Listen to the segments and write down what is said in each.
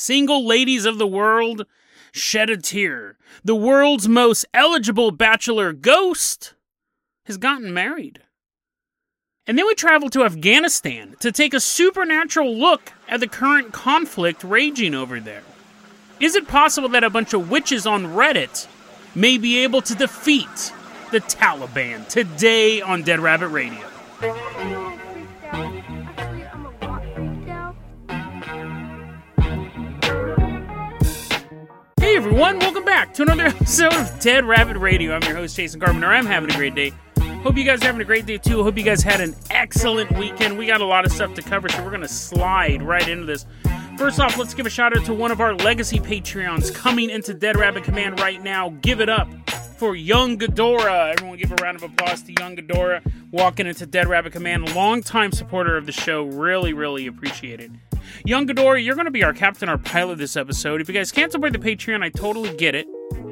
Single ladies of the world, shed a tear. The world's most eligible bachelor ghost has gotten married. And then we travel to Afghanistan to take a supernatural look at the current conflict raging over there. Is it possible that a bunch of witches on Reddit may be able to defeat the Taliban today on Dead Rabbit Radio? Hey everyone, welcome back to another episode of Dead Rabbit Radio. I'm your host, Jason Carpenter. I'm having a great day. Hope you guys are having a great day too. Hope you guys had an excellent weekend. We got a lot of stuff to cover, so we're going to slide right into this. First off, let's give a shout out to one of our legacy Patreons coming into Dead Rabbit Command right now. Give it up for Young Ghidorah. Everyone give a round of applause to Young Ghidorah walking into Dead Rabbit Command. Longtime supporter of the show. Really, really appreciate it. Young Ghidorah, you're going to be our captain, our pilot this episode. If you guys can't support the Patreon, I totally get it.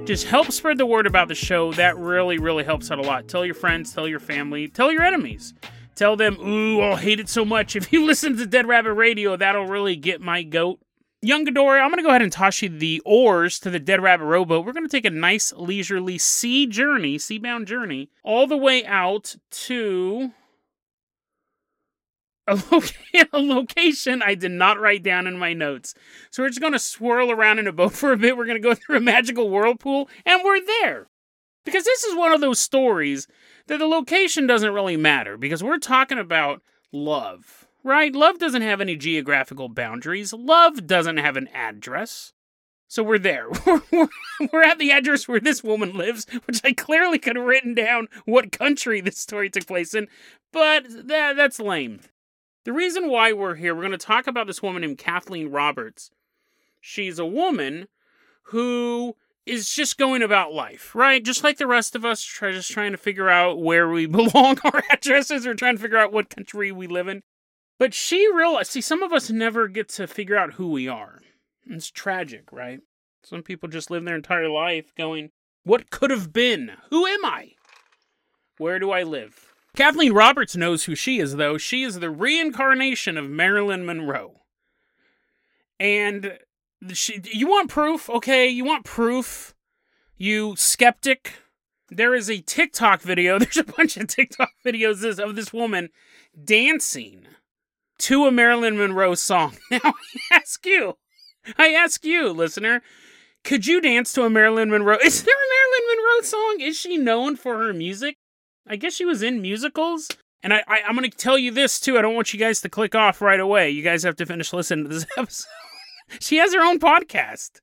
Just help spread the word about the show. That really, really helps out a lot. Tell your friends, tell your family, tell your enemies. Tell them, ooh, I'll hate it so much. If you listen to Dead Rabbit Radio, that'll really get my goat. Young Ghidorah, I'm going to go ahead and toss you the oars to the Dead Rabbit rowboat. We're going to take a nice, leisurely sea journey, seabound journey, all the way out to a, a location I did not write down in my notes. So we're just going to swirl around in a boat for a bit. We're going to go through a magical whirlpool, and we're there. Because this is one of those stories that the location doesn't really matter, because we're talking about love, right? Love doesn't have any geographical boundaries, love doesn't have an address. So we're there. We're, we're, we're at the address where this woman lives, which I clearly could have written down what country this story took place in, but that, that's lame. The reason why we're here, we're going to talk about this woman named Kathleen Roberts. She's a woman who is just going about life, right? Just like the rest of us, try, just trying to figure out where we belong, our addresses, or trying to figure out what country we live in. But she realized, see, some of us never get to figure out who we are. It's tragic, right? Some people just live their entire life going, What could have been? Who am I? Where do I live? Kathleen Roberts knows who she is, though. She is the reincarnation of Marilyn Monroe. And she, you want proof? Okay, you want proof? You skeptic? There is a TikTok video. There's a bunch of TikTok videos of this woman dancing to a Marilyn Monroe song. Now, I ask you, I ask you, listener, could you dance to a Marilyn Monroe? Is there a Marilyn Monroe song? Is she known for her music? I guess she was in musicals. And I, I, am going to tell you this too. I don't want you guys to click off right away. You guys have to finish listening to this episode. she has her own podcast.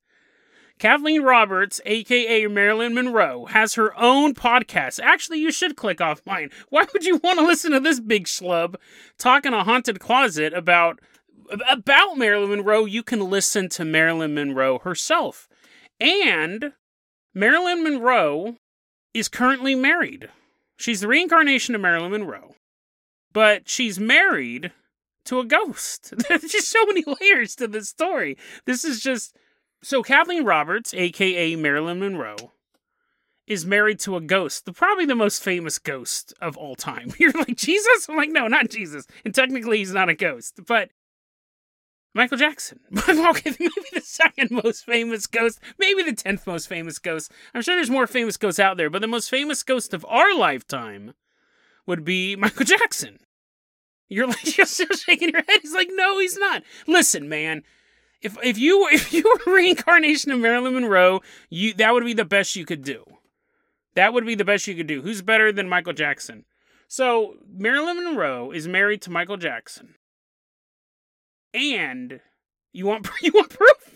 Kathleen Roberts, aka Marilyn Monroe, has her own podcast. Actually, you should click off mine. Why would you want to listen to this big schlub talk in a haunted closet about about Marilyn Monroe? You can listen to Marilyn Monroe herself. And Marilyn Monroe is currently married. She's the reincarnation of Marilyn Monroe. But she's married to a ghost. There's just so many layers to this story. This is just so Kathleen Roberts, aka Marilyn Monroe, is married to a ghost, the probably the most famous ghost of all time. You're like Jesus? I'm like, no, not Jesus. And technically, he's not a ghost, but Michael Jackson. okay, maybe the second most famous ghost, maybe the tenth most famous ghost. I'm sure there's more famous ghosts out there, but the most famous ghost of our lifetime would be Michael Jackson. You're like shaking your head. He's like, no, he's not. Listen, man. If if you if you were reincarnation of Marilyn Monroe, you that would be the best you could do. That would be the best you could do. Who's better than Michael Jackson? So Marilyn Monroe is married to Michael Jackson. And you want you want proof?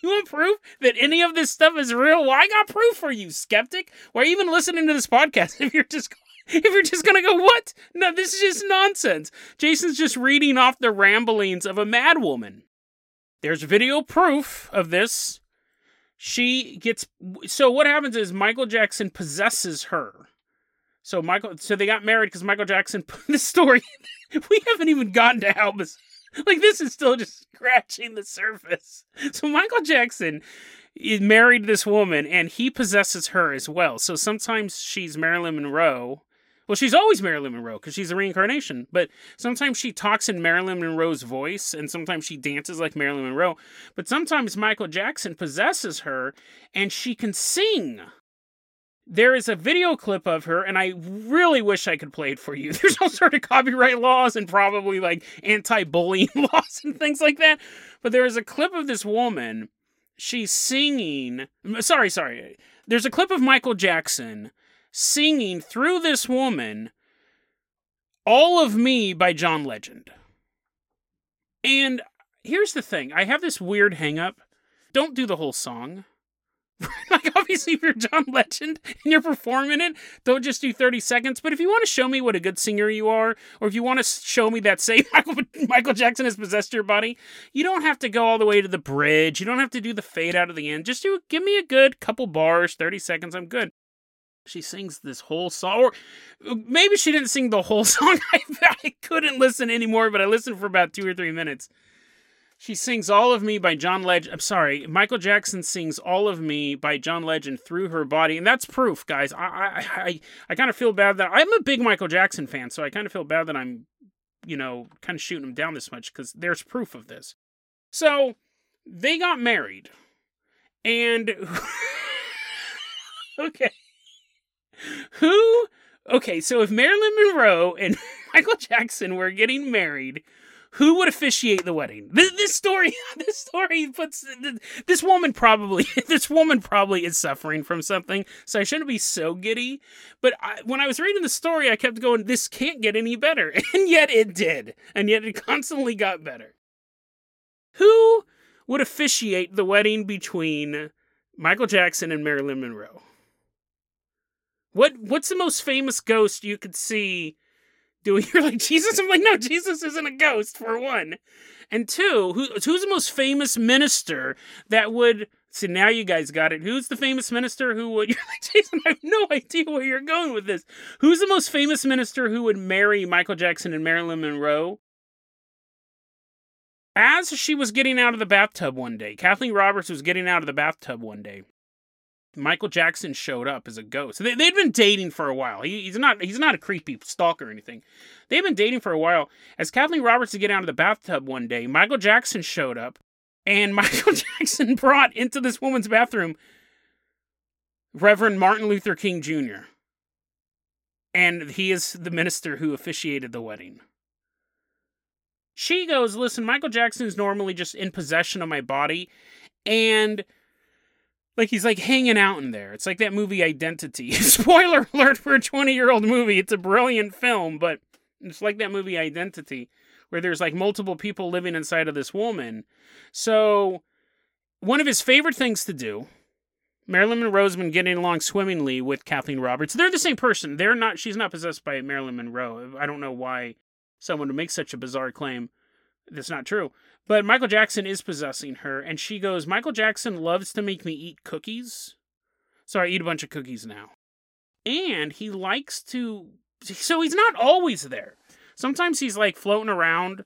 You want proof that any of this stuff is real? Well, I got proof for you, skeptic. Why are you even listening to this podcast if you're just if you're just gonna go, what? No, this is just nonsense. Jason's just reading off the ramblings of a madwoman. There's video proof of this. She gets so what happens is Michael Jackson possesses her. So Michael, so they got married because Michael Jackson. Put this story, we haven't even gotten to how. Like this is still just scratching the surface. So Michael Jackson married this woman, and he possesses her as well. So sometimes she's Marilyn Monroe, Well, she's always Marilyn Monroe because she's a reincarnation, but sometimes she talks in Marilyn Monroe's voice and sometimes she dances like Marilyn Monroe. But sometimes Michael Jackson possesses her and she can sing. There is a video clip of her, and I really wish I could play it for you. There's all sort of copyright laws and probably like anti bullying laws and things like that. But there is a clip of this woman. She's singing. Sorry, sorry. There's a clip of Michael Jackson singing through this woman All of Me by John Legend. And here's the thing I have this weird hang up. Don't do the whole song. like obviously if you're John Legend and you're performing it, don't just do 30 seconds. But if you want to show me what a good singer you are, or if you want to show me that say Michael, Michael Jackson has possessed your body, you don't have to go all the way to the bridge. You don't have to do the fade out of the end. Just do give me a good couple bars, 30 seconds. I'm good she sings this whole song or maybe she didn't sing the whole song I, I, couldn't listen anymore but i listened for about two or three minutes she sings all of me by john legend i'm sorry michael jackson sings all of me by john legend through her body and that's proof guys i i i, I kind of feel bad that i'm a big michael jackson fan so i kind of feel bad that i'm you know kind of shooting him down this much because there's proof of this so they got married and okay who? Okay, so if Marilyn Monroe and Michael Jackson were getting married, who would officiate the wedding? This, this, story, this story puts this woman probably, this woman probably is suffering from something. So I shouldn't be so giddy. But I, when I was reading the story, I kept going, "This can't get any better," and yet it did, and yet it constantly got better. Who would officiate the wedding between Michael Jackson and Marilyn Monroe? What what's the most famous ghost you could see doing? You're like Jesus. I'm like, no, Jesus isn't a ghost for one, and two, who, who's the most famous minister that would? See, now you guys got it. Who's the famous minister who would? You're like, Jason, I have no idea where you're going with this. Who's the most famous minister who would marry Michael Jackson and Marilyn Monroe? As she was getting out of the bathtub one day, Kathleen Roberts was getting out of the bathtub one day. Michael Jackson showed up as a ghost. They, they'd been dating for a while. He, he's not he's not a creepy stalker or anything. They've been dating for a while. As Kathleen Roberts to get out of the bathtub one day, Michael Jackson showed up, and Michael Jackson brought into this woman's bathroom Reverend Martin Luther King Jr. And he is the minister who officiated the wedding. She goes, Listen, Michael Jackson is normally just in possession of my body, and like he's like hanging out in there. It's like that movie Identity. Spoiler alert for a 20 year old movie. It's a brilliant film, but it's like that movie Identity, where there's like multiple people living inside of this woman. So, one of his favorite things to do, Marilyn Monroe's been getting along swimmingly with Kathleen Roberts. They're the same person. They're not. She's not possessed by Marilyn Monroe. I don't know why someone would make such a bizarre claim. That's not true. But Michael Jackson is possessing her, and she goes, Michael Jackson loves to make me eat cookies. So I eat a bunch of cookies now. And he likes to. So he's not always there. Sometimes he's like floating around,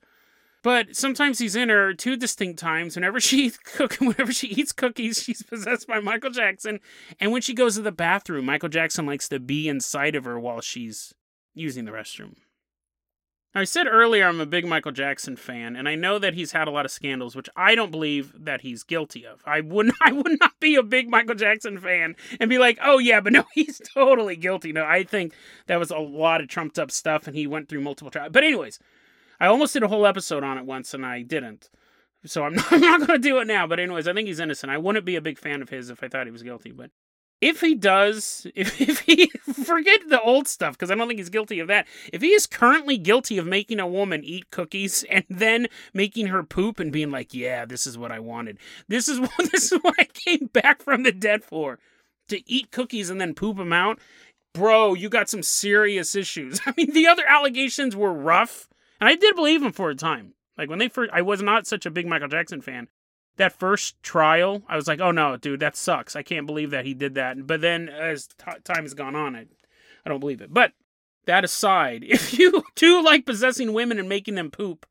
but sometimes he's in her two distinct times. Whenever she cook, whenever she eats cookies, she's possessed by Michael Jackson. And when she goes to the bathroom, Michael Jackson likes to be inside of her while she's using the restroom. I said earlier I'm a big Michael Jackson fan, and I know that he's had a lot of scandals, which I don't believe that he's guilty of. I wouldn't I would not be a big Michael Jackson fan and be like, oh yeah, but no, he's totally guilty. No, I think that was a lot of trumped up stuff and he went through multiple trials. But anyways, I almost did a whole episode on it once and I didn't. So I'm not, I'm not going to do it now. But anyways, I think he's innocent. I wouldn't be a big fan of his if I thought he was guilty. But if he does, if, if he forget the old stuff, because I don't think he's guilty of that. If he is currently guilty of making a woman eat cookies and then making her poop and being like, "Yeah, this is what I wanted. This is what this is what I came back from the dead for, to eat cookies and then poop them out." Bro, you got some serious issues. I mean, the other allegations were rough, and I did believe him for a time. Like when they first, I was not such a big Michael Jackson fan, that first trial, I was like, oh no, dude, that sucks. I can't believe that he did that. But then as t- time has gone on, I, I don't believe it. But that aside, if you do like possessing women and making them poop,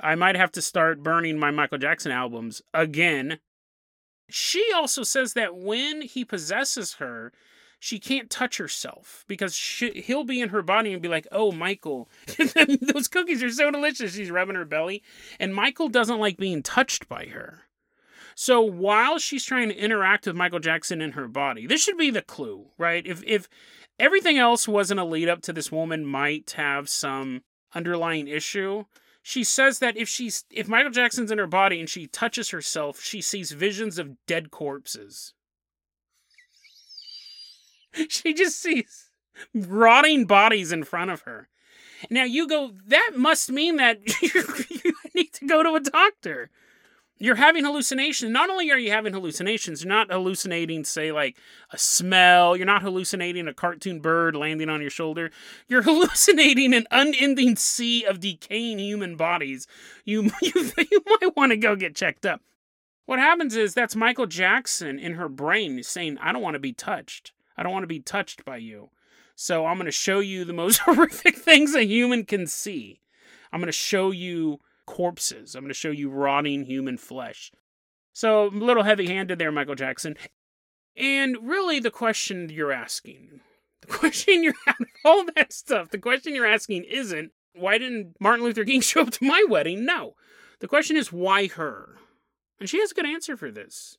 I might have to start burning my Michael Jackson albums again. She also says that when he possesses her, she can't touch herself because she, he'll be in her body and be like, "Oh, Michael, those cookies are so delicious." She's rubbing her belly, and Michael doesn't like being touched by her. So while she's trying to interact with Michael Jackson in her body, this should be the clue, right? If if everything else wasn't a lead up to this woman might have some underlying issue, she says that if she's if Michael Jackson's in her body and she touches herself, she sees visions of dead corpses. she just sees rotting bodies in front of her. Now you go, that must mean that you need to go to a doctor. You're having hallucinations. Not only are you having hallucinations, you're not hallucinating, say, like a smell. You're not hallucinating a cartoon bird landing on your shoulder. You're hallucinating an unending sea of decaying human bodies. You, you, you might want to go get checked up. What happens is that's Michael Jackson in her brain saying, I don't want to be touched. I don't want to be touched by you. So I'm going to show you the most horrific things a human can see. I'm going to show you corpses. I'm going to show you rotting human flesh. So a little heavy handed there, Michael Jackson. And really, the question you're asking, the question you're all that stuff, the question you're asking isn't, why didn't Martin Luther King show up to my wedding? No. The question is, why her? And she has a good answer for this.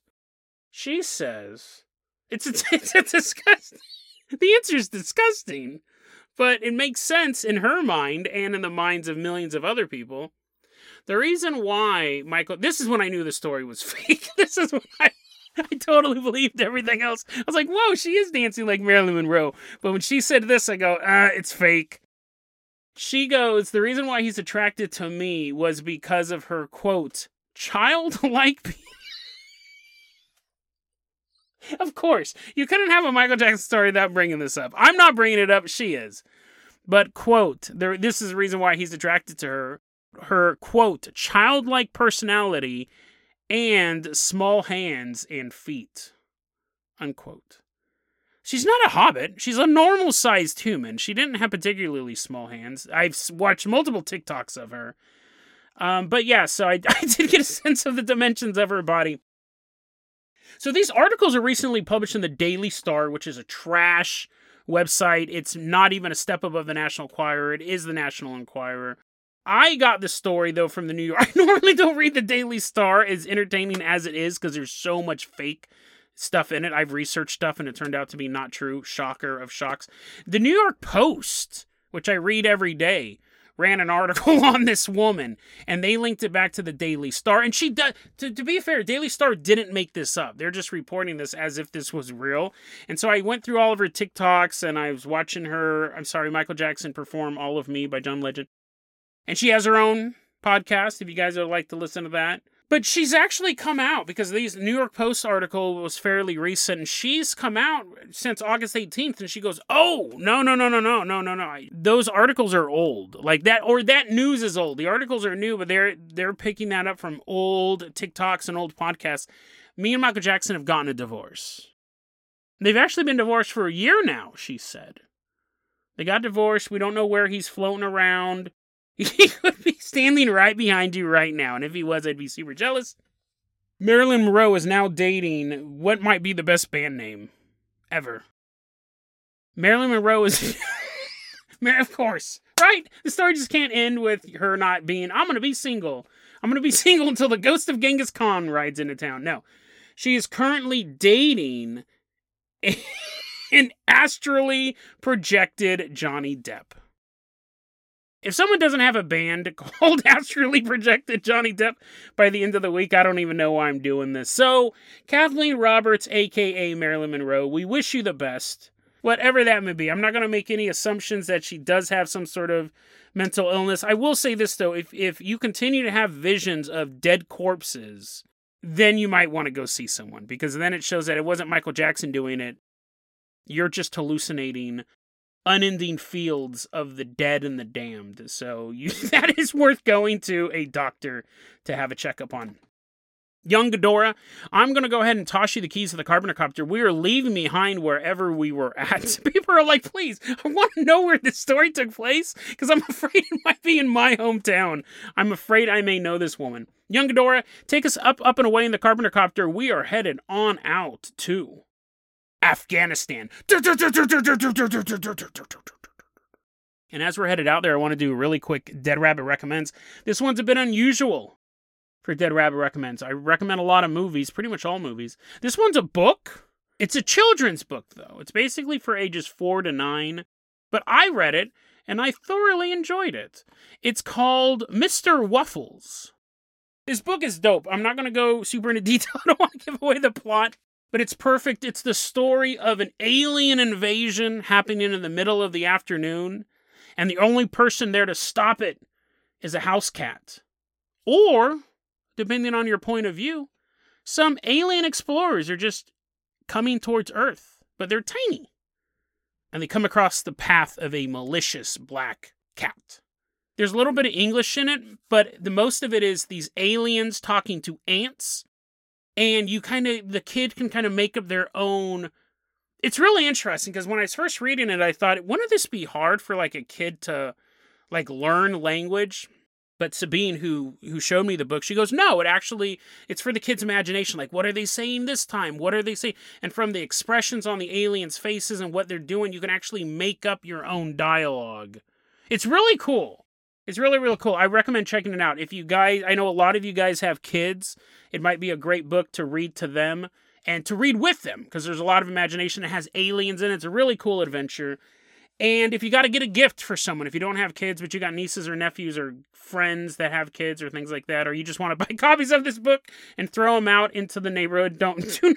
She says, it's a, it's a disgusting. The answer is disgusting, but it makes sense in her mind and in the minds of millions of other people. The reason why Michael, this is when I knew the story was fake. this is when I, I totally believed everything else. I was like, whoa, she is dancing like Marilyn Monroe. But when she said this, I go, ah, it's fake. She goes, the reason why he's attracted to me was because of her quote, childlike of course, you couldn't have a Michael Jackson story without bringing this up. I'm not bringing it up, she is. But, quote, there, this is the reason why he's attracted to her. Her, quote, childlike personality and small hands and feet, unquote. She's not a hobbit. She's a normal sized human. She didn't have particularly small hands. I've watched multiple TikToks of her. Um, but yeah, so I, I did get a sense of the dimensions of her body. So these articles are recently published in the Daily Star, which is a trash website. It's not even a step above the National Enquirer. It is the National Enquirer. I got the story though from the New York. I normally don't read the Daily Star as entertaining as it is because there's so much fake stuff in it. I've researched stuff and it turned out to be not true. Shocker of shocks. The New York Post, which I read every day, ran an article on this woman and they linked it back to the Daily Star. And she does, to, to be fair, Daily Star didn't make this up. They're just reporting this as if this was real. And so I went through all of her TikToks and I was watching her, I'm sorry, Michael Jackson perform All of Me by John Legend. And she has her own podcast if you guys would like to listen to that. But she's actually come out because these New York Post article was fairly recent. She's come out since August 18th, and she goes, "Oh no, no, no, no, no, no, no, no! Those articles are old, like that, or that news is old. The articles are new, but they're they're picking that up from old TikToks and old podcasts. Me and Michael Jackson have gotten a divorce. They've actually been divorced for a year now. She said they got divorced. We don't know where he's floating around." He could be standing right behind you right now. And if he was, I'd be super jealous. Marilyn Monroe is now dating what might be the best band name ever. Marilyn Monroe is. of course, right? The story just can't end with her not being, I'm going to be single. I'm going to be single until the ghost of Genghis Khan rides into town. No. She is currently dating an astrally projected Johnny Depp. If someone doesn't have a band called Astrally Projected Johnny Depp by the end of the week, I don't even know why I'm doing this. So, Kathleen Roberts, aka Marilyn Monroe, we wish you the best. Whatever that may be. I'm not going to make any assumptions that she does have some sort of mental illness. I will say this though, if if you continue to have visions of dead corpses, then you might want to go see someone because then it shows that it wasn't Michael Jackson doing it. You're just hallucinating unending fields of the dead and the damned. So you, that is worth going to a doctor to have a checkup on. Young Ghidorah, I'm going to go ahead and toss you the keys to the Carpenter copter. We are leaving behind wherever we were at. People are like, please, I want to know where this story took place because I'm afraid it might be in my hometown. I'm afraid I may know this woman. Young Ghidorah, take us up, up and away in the Carpenter copter. We are headed on out to Afghanistan. And as we're headed out there, I want to do a really quick Dead Rabbit recommends. This one's a bit unusual for Dead Rabbit recommends. I recommend a lot of movies, pretty much all movies. This one's a book. It's a children's book, though. It's basically for ages four to nine. But I read it and I thoroughly enjoyed it. It's called Mr. Waffles. This book is dope. I'm not going to go super into detail. I don't want to give away the plot, but it's perfect. It's the story of an alien invasion happening in the middle of the afternoon, and the only person there to stop it is a house cat. Or, depending on your point of view, some alien explorers are just coming towards Earth, but they're tiny. And they come across the path of a malicious black cat. There's a little bit of English in it, but the most of it is these aliens talking to ants. And you kind of, the kid can kind of make up their own. It's really interesting because when I was first reading it, I thought, wouldn't this be hard for like a kid to like learn language? But Sabine, who who showed me the book, she goes, "No, it actually it's for the kid's imagination. Like, what are they saying this time? What are they saying?" And from the expressions on the aliens' faces and what they're doing, you can actually make up your own dialogue. It's really cool. It's really really cool. I recommend checking it out. If you guys, I know a lot of you guys have kids, it might be a great book to read to them and to read with them because there's a lot of imagination. It has aliens in it. It's a really cool adventure. And if you got to get a gift for someone, if you don't have kids, but you got nieces or nephews or friends that have kids or things like that, or you just want to buy copies of this book and throw them out into the neighborhood, don't do not,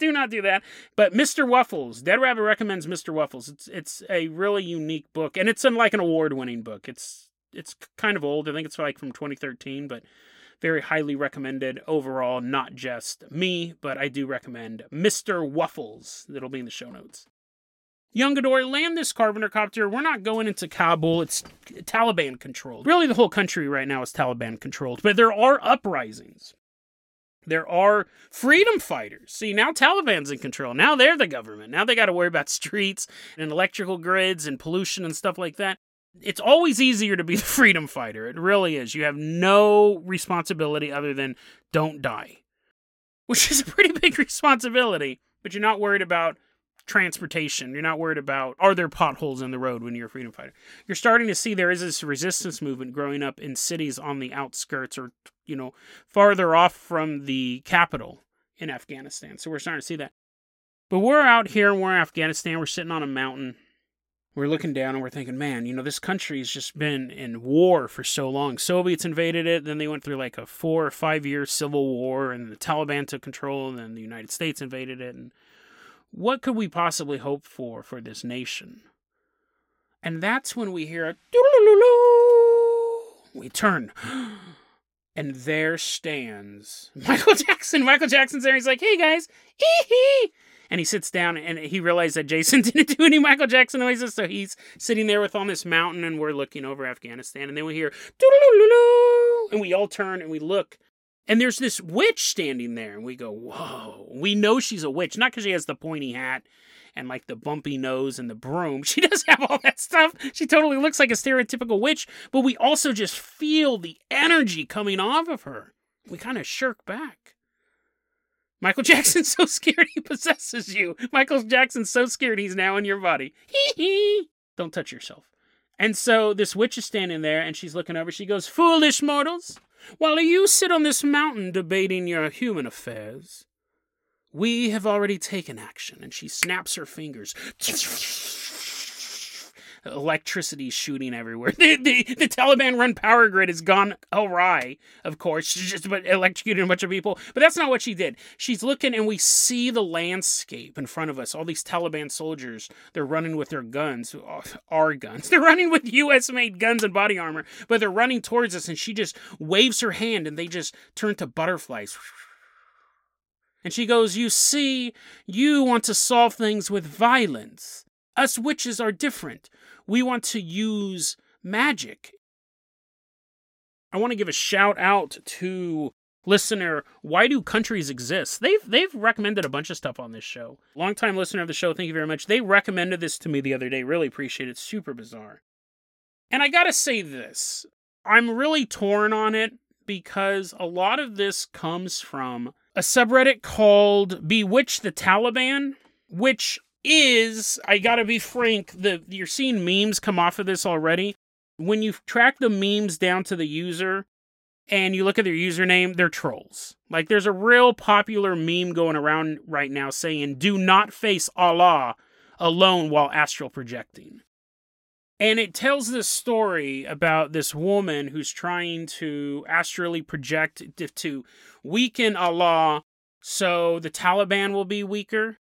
do not do that. But Mr. Waffles, Dead Rabbit recommends Mr. Waffles. It's it's a really unique book, and it's in like an award-winning book. It's it's kind of old. I think it's like from 2013, but very highly recommended overall. Not just me, but I do recommend Mr. Waffles. That'll be in the show notes. Young land this Carpenter copter. We're not going into Kabul. It's Taliban controlled. Really, the whole country right now is Taliban controlled. But there are uprisings. There are freedom fighters. See, now Taliban's in control. Now they're the government. Now they got to worry about streets and electrical grids and pollution and stuff like that. It's always easier to be the freedom fighter. It really is. You have no responsibility other than don't die, which is a pretty big responsibility, but you're not worried about transportation. You're not worried about are there potholes in the road when you're a freedom fighter. You're starting to see there is this resistance movement growing up in cities on the outskirts or you know farther off from the capital in Afghanistan. So we're starting to see that. But we're out here, we're in Afghanistan, we're sitting on a mountain. We're looking down and we're thinking, man, you know, this country's just been in war for so long. Soviets invaded it, then they went through like a four or five year civil war, and the Taliban took control, and then the United States invaded it, and what could we possibly hope for for this nation? And that's when we hear a doo we turn. And there stands Michael Jackson. Michael Jackson's there. He's like, hey guys, hee hee And he sits down and he realized that Jason didn't do any Michael Jackson noises. So he's sitting there with on this mountain and we're looking over Afghanistan. And then we hear, and we all turn and we look and there's this witch standing there, and we go, Whoa. We know she's a witch, not because she has the pointy hat and like the bumpy nose and the broom. She does have all that stuff. She totally looks like a stereotypical witch, but we also just feel the energy coming off of her. We kind of shirk back. Michael Jackson's so scared he possesses you. Michael Jackson's so scared he's now in your body. Hee hee. Don't touch yourself. And so this witch is standing there and she's looking over. She goes, Foolish mortals, while you sit on this mountain debating your human affairs, we have already taken action. And she snaps her fingers. Electricity shooting everywhere. The, the, the Taliban run power grid has gone awry, of course. She's just electrocuted a bunch of people. But that's not what she did. She's looking, and we see the landscape in front of us. All these Taliban soldiers, they're running with their guns, uh, our guns. They're running with US made guns and body armor, but they're running towards us, and she just waves her hand, and they just turn to butterflies. And she goes, You see, you want to solve things with violence. Us witches are different. We want to use magic. I want to give a shout out to listener why do countries exist? They've they've recommended a bunch of stuff on this show. Longtime listener of the show thank you very much. They recommended this to me the other day. Really appreciate it. Super bizarre. And i gotta say this. I'm really torn on it because a lot of this comes from a subreddit called bewitch the taliban which is I gotta be frank, the you're seeing memes come off of this already. When you track the memes down to the user and you look at their username, they're trolls. Like there's a real popular meme going around right now saying, "Do not face Allah alone while astral projecting." And it tells this story about this woman who's trying to astrally project to weaken Allah so the Taliban will be weaker.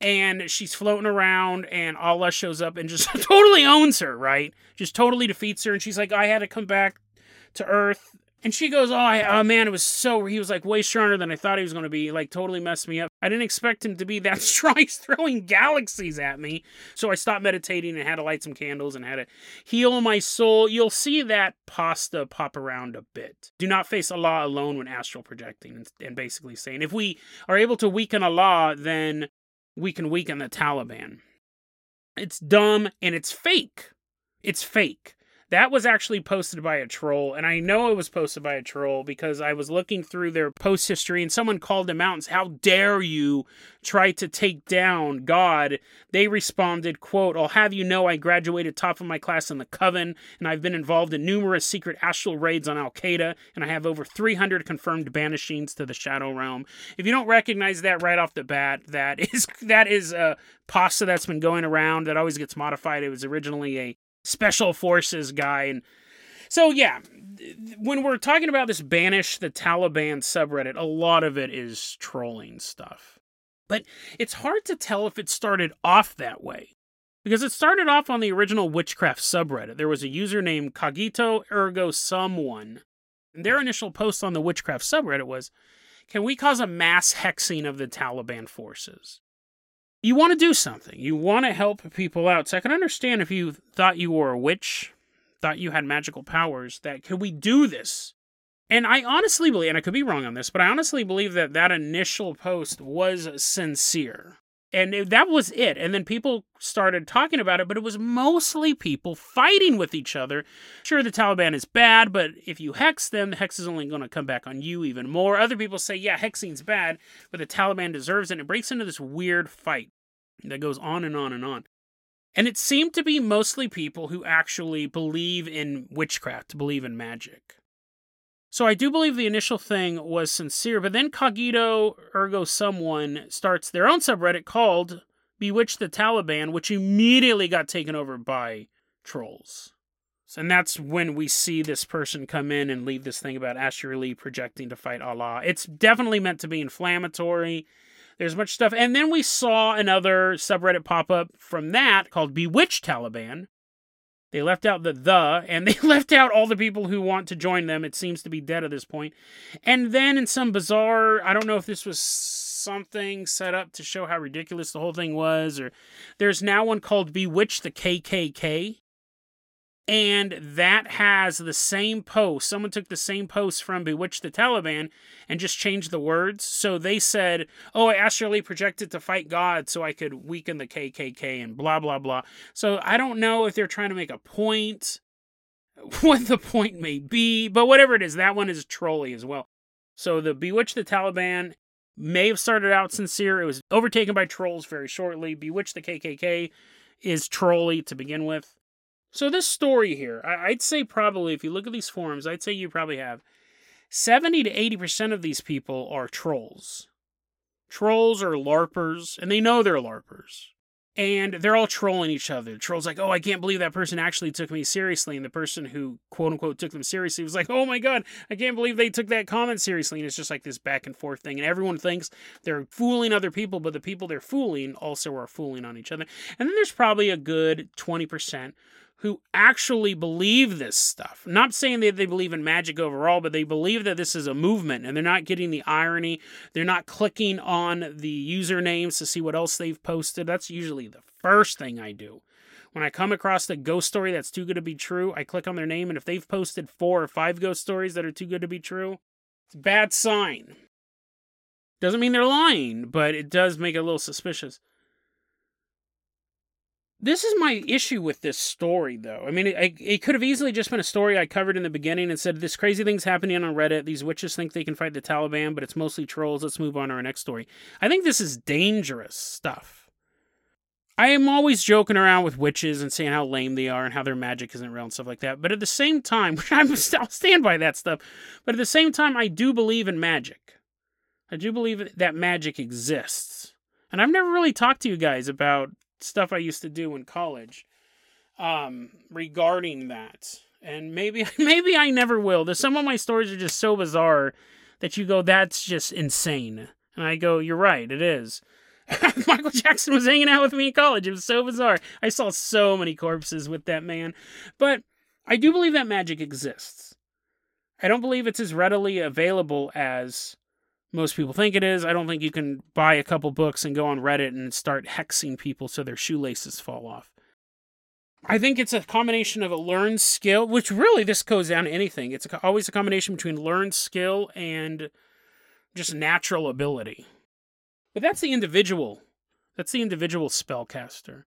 And she's floating around, and Allah shows up and just totally owns her, right? Just totally defeats her. And she's like, I had to come back to Earth and she goes, oh, I, oh man, it was so. He was like way stronger than I thought he was going to be. Like totally messed me up. I didn't expect him to be that strong. He's throwing galaxies at me. So I stopped meditating and had to light some candles and had to heal my soul. You'll see that pasta pop around a bit. Do not face Allah alone when astral projecting, and, and basically saying if we are able to weaken Allah, then we can weaken the Taliban. It's dumb and it's fake. It's fake. That was actually posted by a troll, and I know it was posted by a troll because I was looking through their post history and someone called them out and said, How dare you try to take down God? They responded, quote, I'll have you know I graduated top of my class in the Coven, and I've been involved in numerous secret astral raids on Al Qaeda, and I have over 300 confirmed banishings to the Shadow Realm. If you don't recognize that right off the bat, that is that is a pasta that's been going around that always gets modified. It was originally a special forces guy. And so yeah when we're talking about this banish the taliban subreddit a lot of it is trolling stuff. But it's hard to tell if it started off that way because it started off on the original witchcraft subreddit. There was a user named cogito ergo someone. And their initial post on the witchcraft subreddit was can we cause a mass hexing of the taliban forces you want to do something. You want to help people out. So I can understand if you thought you were a witch, thought you had magical powers, that can we do this? And I honestly believe, and I could be wrong on this, but I honestly believe that that initial post was sincere. And that was it. And then people started talking about it, but it was mostly people fighting with each other. Sure, the Taliban is bad, but if you hex them, the hex is only going to come back on you even more. Other people say, yeah, hexing's bad, but the Taliban deserves it. And it breaks into this weird fight that goes on and on and on. And it seemed to be mostly people who actually believe in witchcraft, believe in magic. So I do believe the initial thing was sincere, but then Cogito, ergo someone, starts their own subreddit called Bewitch the Taliban, which immediately got taken over by trolls. And that's when we see this person come in and leave this thing about astrally projecting to fight Allah. It's definitely meant to be inflammatory. There's much stuff. And then we saw another subreddit pop up from that called Bewitch Taliban, they left out the the, and they left out all the people who want to join them. It seems to be dead at this point. And then in some bizarre, I don't know if this was something set up to show how ridiculous the whole thing was, or there's now one called Bewitch the KKK and that has the same post. Someone took the same post from Bewitch the Taliban and just changed the words. So they said, "Oh, I astrally projected to fight God so I could weaken the KKK and blah blah blah." So I don't know if they're trying to make a point, what the point may be, but whatever it is, that one is trolly as well. So the Bewitch the Taliban may have started out sincere. It was overtaken by trolls very shortly. Bewitch the KKK is trolly to begin with. So this story here, I'd say probably if you look at these forums, I'd say you probably have 70 to 80% of these people are trolls. Trolls are LARPers, and they know they're LARPers. And they're all trolling each other. The troll's like, oh, I can't believe that person actually took me seriously. And the person who, quote unquote, took them seriously was like, oh my God, I can't believe they took that comment seriously. And it's just like this back and forth thing. And everyone thinks they're fooling other people, but the people they're fooling also are fooling on each other. And then there's probably a good 20% who actually believe this stuff. Not saying that they believe in magic overall, but they believe that this is a movement and they're not getting the irony. They're not clicking on the usernames to see what else they've posted. That's usually the first thing I do. When I come across a ghost story that's too good to be true, I click on their name, and if they've posted four or five ghost stories that are too good to be true, it's a bad sign. Doesn't mean they're lying, but it does make it a little suspicious. This is my issue with this story, though. I mean, it, it could have easily just been a story I covered in the beginning and said, This crazy thing's happening on Reddit. These witches think they can fight the Taliban, but it's mostly trolls. Let's move on to our next story. I think this is dangerous stuff. I am always joking around with witches and saying how lame they are and how their magic isn't real and stuff like that. But at the same time, I'm, I'll stand by that stuff. But at the same time, I do believe in magic. I do believe that magic exists. And I've never really talked to you guys about stuff I used to do in college um, regarding that. And maybe maybe I never will. Some of my stories are just so bizarre that you go, that's just insane. And I go, you're right, it is. Michael Jackson was hanging out with me in college. It was so bizarre. I saw so many corpses with that man. But I do believe that magic exists. I don't believe it's as readily available as most people think it is. I don't think you can buy a couple books and go on Reddit and start hexing people so their shoelaces fall off. I think it's a combination of a learned skill, which really this goes down to anything. It's always a combination between learned skill and just natural ability. But that's the individual. That's the individual spellcaster.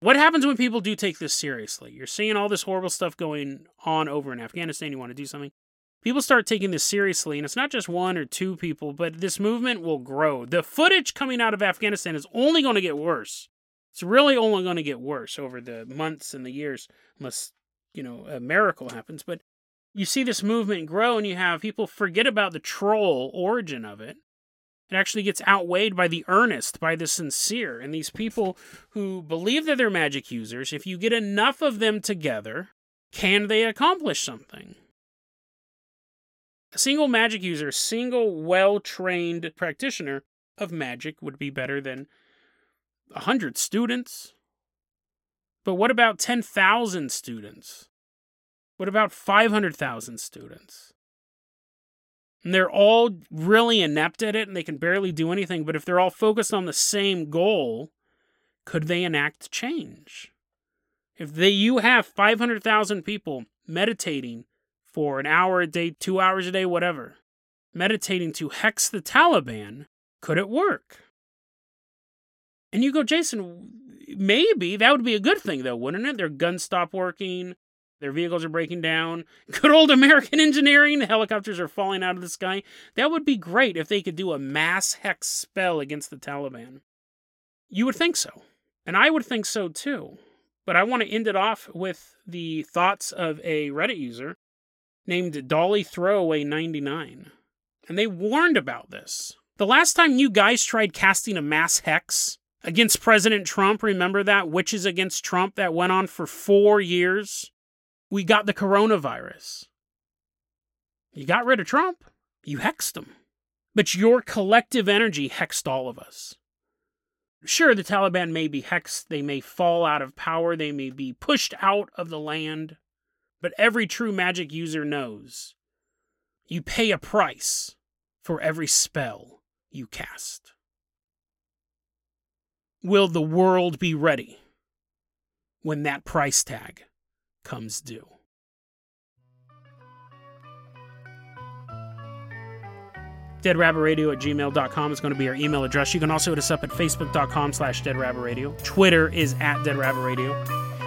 What happens when people do take this seriously? You're seeing all this horrible stuff going on over in Afghanistan. You want to do something? People start taking this seriously, and it's not just one or two people, but this movement will grow. The footage coming out of Afghanistan is only going to get worse. It's really only going to get worse over the months and the years, unless, you know, a miracle happens. But you see this movement grow, and you have people forget about the troll origin of it it actually gets outweighed by the earnest, by the sincere. And these people who believe that they're magic users, if you get enough of them together, can they accomplish something? A single magic user, single well trained practitioner of magic would be better than a 100 students. But what about 10,000 students? What about 500,000 students? and they're all really inept at it and they can barely do anything, but if they're all focused on the same goal, could they enact change? If they, you have 500,000 people meditating for an hour a day, two hours a day, whatever, meditating to hex the Taliban, could it work? And you go, Jason, maybe that would be a good thing, though, wouldn't it? Their guns stop working. Their vehicles are breaking down. Good old American engineering. The helicopters are falling out of the sky. That would be great if they could do a mass hex spell against the Taliban. You would think so. And I would think so too. But I want to end it off with the thoughts of a Reddit user named Dolly Throwaway 99. And they warned about this. The last time you guys tried casting a mass hex against President Trump, remember that? Witches against Trump that went on for four years? we got the coronavirus. You got rid of Trump, you hexed him. But your collective energy hexed all of us. Sure, the Taliban may be hexed, they may fall out of power, they may be pushed out of the land, but every true magic user knows you pay a price for every spell you cast. Will the world be ready when that price tag comes due. deadrabbitradio at gmail.com is going to be our email address. You can also hit us up at facebook.com slash deadrabbitradio. Twitter is at deadrabbitradio.